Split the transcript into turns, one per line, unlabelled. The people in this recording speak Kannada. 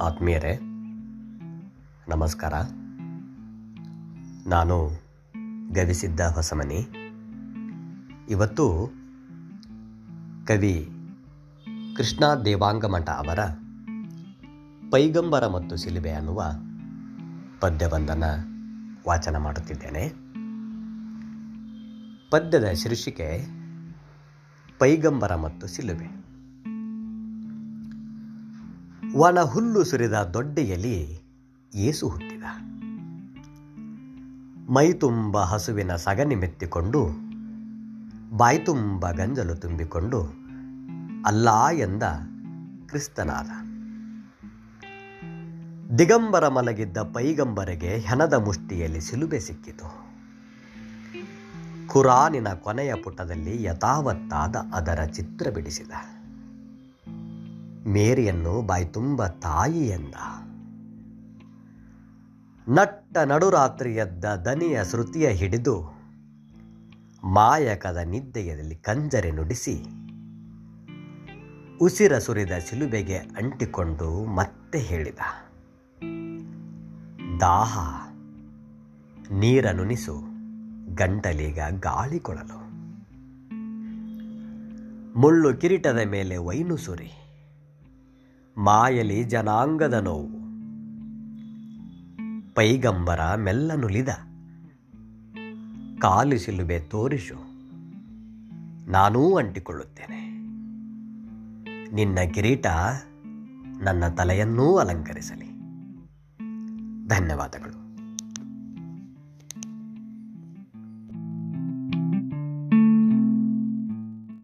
ಆತ್ಮೀಯರೇ, ನಮಸ್ಕಾರ. ನಾನು ಗವಿಸಿದ್ದ ಹೊಸಮನಿ. ಇವತ್ತು ಕವಿ ಕೃಷ್ಣ ದೇವಾಂಗಮಠ ಅವರ ಪೈಗಂಬರ ಮತ್ತು ಸಿಲುಬೆ ಅನ್ನುವ ಪದ್ಯವೊಂದನ್ನು ವಾಚನ ಮಾಡುತ್ತಿದ್ದೇನೆ. ಪದ್ಯದ ಶೀರ್ಷಿಕೆ ಪೈಗಂಬರ ಮತ್ತು ಸಿಲುಬೆ ವನ ಹುಲ್ಲು ಸುರಿದ ದೊಡ್ಡೆಯಲ್ಲಿ ಏಸು ಹುಟ್ಟಿದ. ಮೈತುಂಬ ಹಸುವಿನ ಸಗಣಿ ಮೆತ್ತಿಕೊಂಡು, ಬಾಯ್ತುಂಬ ಗಂಜಲು ತುಂಬಿಕೊಂಡು ಅಲ್ಲ ಎಂದ ಕ್ರಿಸ್ತನಾದ. ದಿಗಂಬರ ಮಲಗಿದ್ದ ಪೈಗಂಬರಿಗೆ ಹೆಣದ ಮುಷ್ಟಿಯಲ್ಲಿ ಸಿಲುಬೆ ಸಿಕ್ಕಿತು. ಕುರಾನಿನ ಕೊನೆಯ ಪುಟದಲ್ಲಿ ಯಥಾವತ್ತಾದ ಅದರ ಚಿತ್ರ ಬಿಡಿಸಿದ. ಮೇರಿಯನ್ನು ಬಾಯ್ತುಂಬ ತಾಯಿ ಎಂದ. ನಟ್ಟ ನಡುರಾತ್ರಿಯದ್ದ ದನಿಯ ಶ್ರುತಿಯ ಹಿಡಿದು ಮಾಯಕದ ನಿದ್ದೆಯಲ್ಲಿ ಕಂಜರೆ ನುಡಿಸಿ ಉಸಿರ ಸುರಿದ ಸಿಲುಬೆಗೆ ಅಂಟಿಕೊಂಡು ಮತ್ತೆ ಹೇಳಿದ. ದಾಹ, ನೀರ ನುನಿಸು, ಗಂಟಲಿಗ ಗಾಳಿ ಕೊಡಲು ಮುಳ್ಳು ಕಿರೀಟದ ಮೇಲೆ ವೈನು ಸುರಿ. ಮಾಯಲಿ ಜನಾಂಗದ ನೋವು. ಪೈಗಂಬರ ಮೆಲ್ಲನುಲಿದ ಕಾಲು ಸಿಲುಬೆ ತೋರಿಸು. ನಾನೂ ಅಂಟಿಕೊಳ್ಳುತ್ತೇನೆ. ನಿನ್ನ ಕಿರೀಟ ನನ್ನ ತಲೆಯನ್ನೂ ಅಲಂಕರಿಸಲಿ. ಧನ್ಯವಾದಗಳು.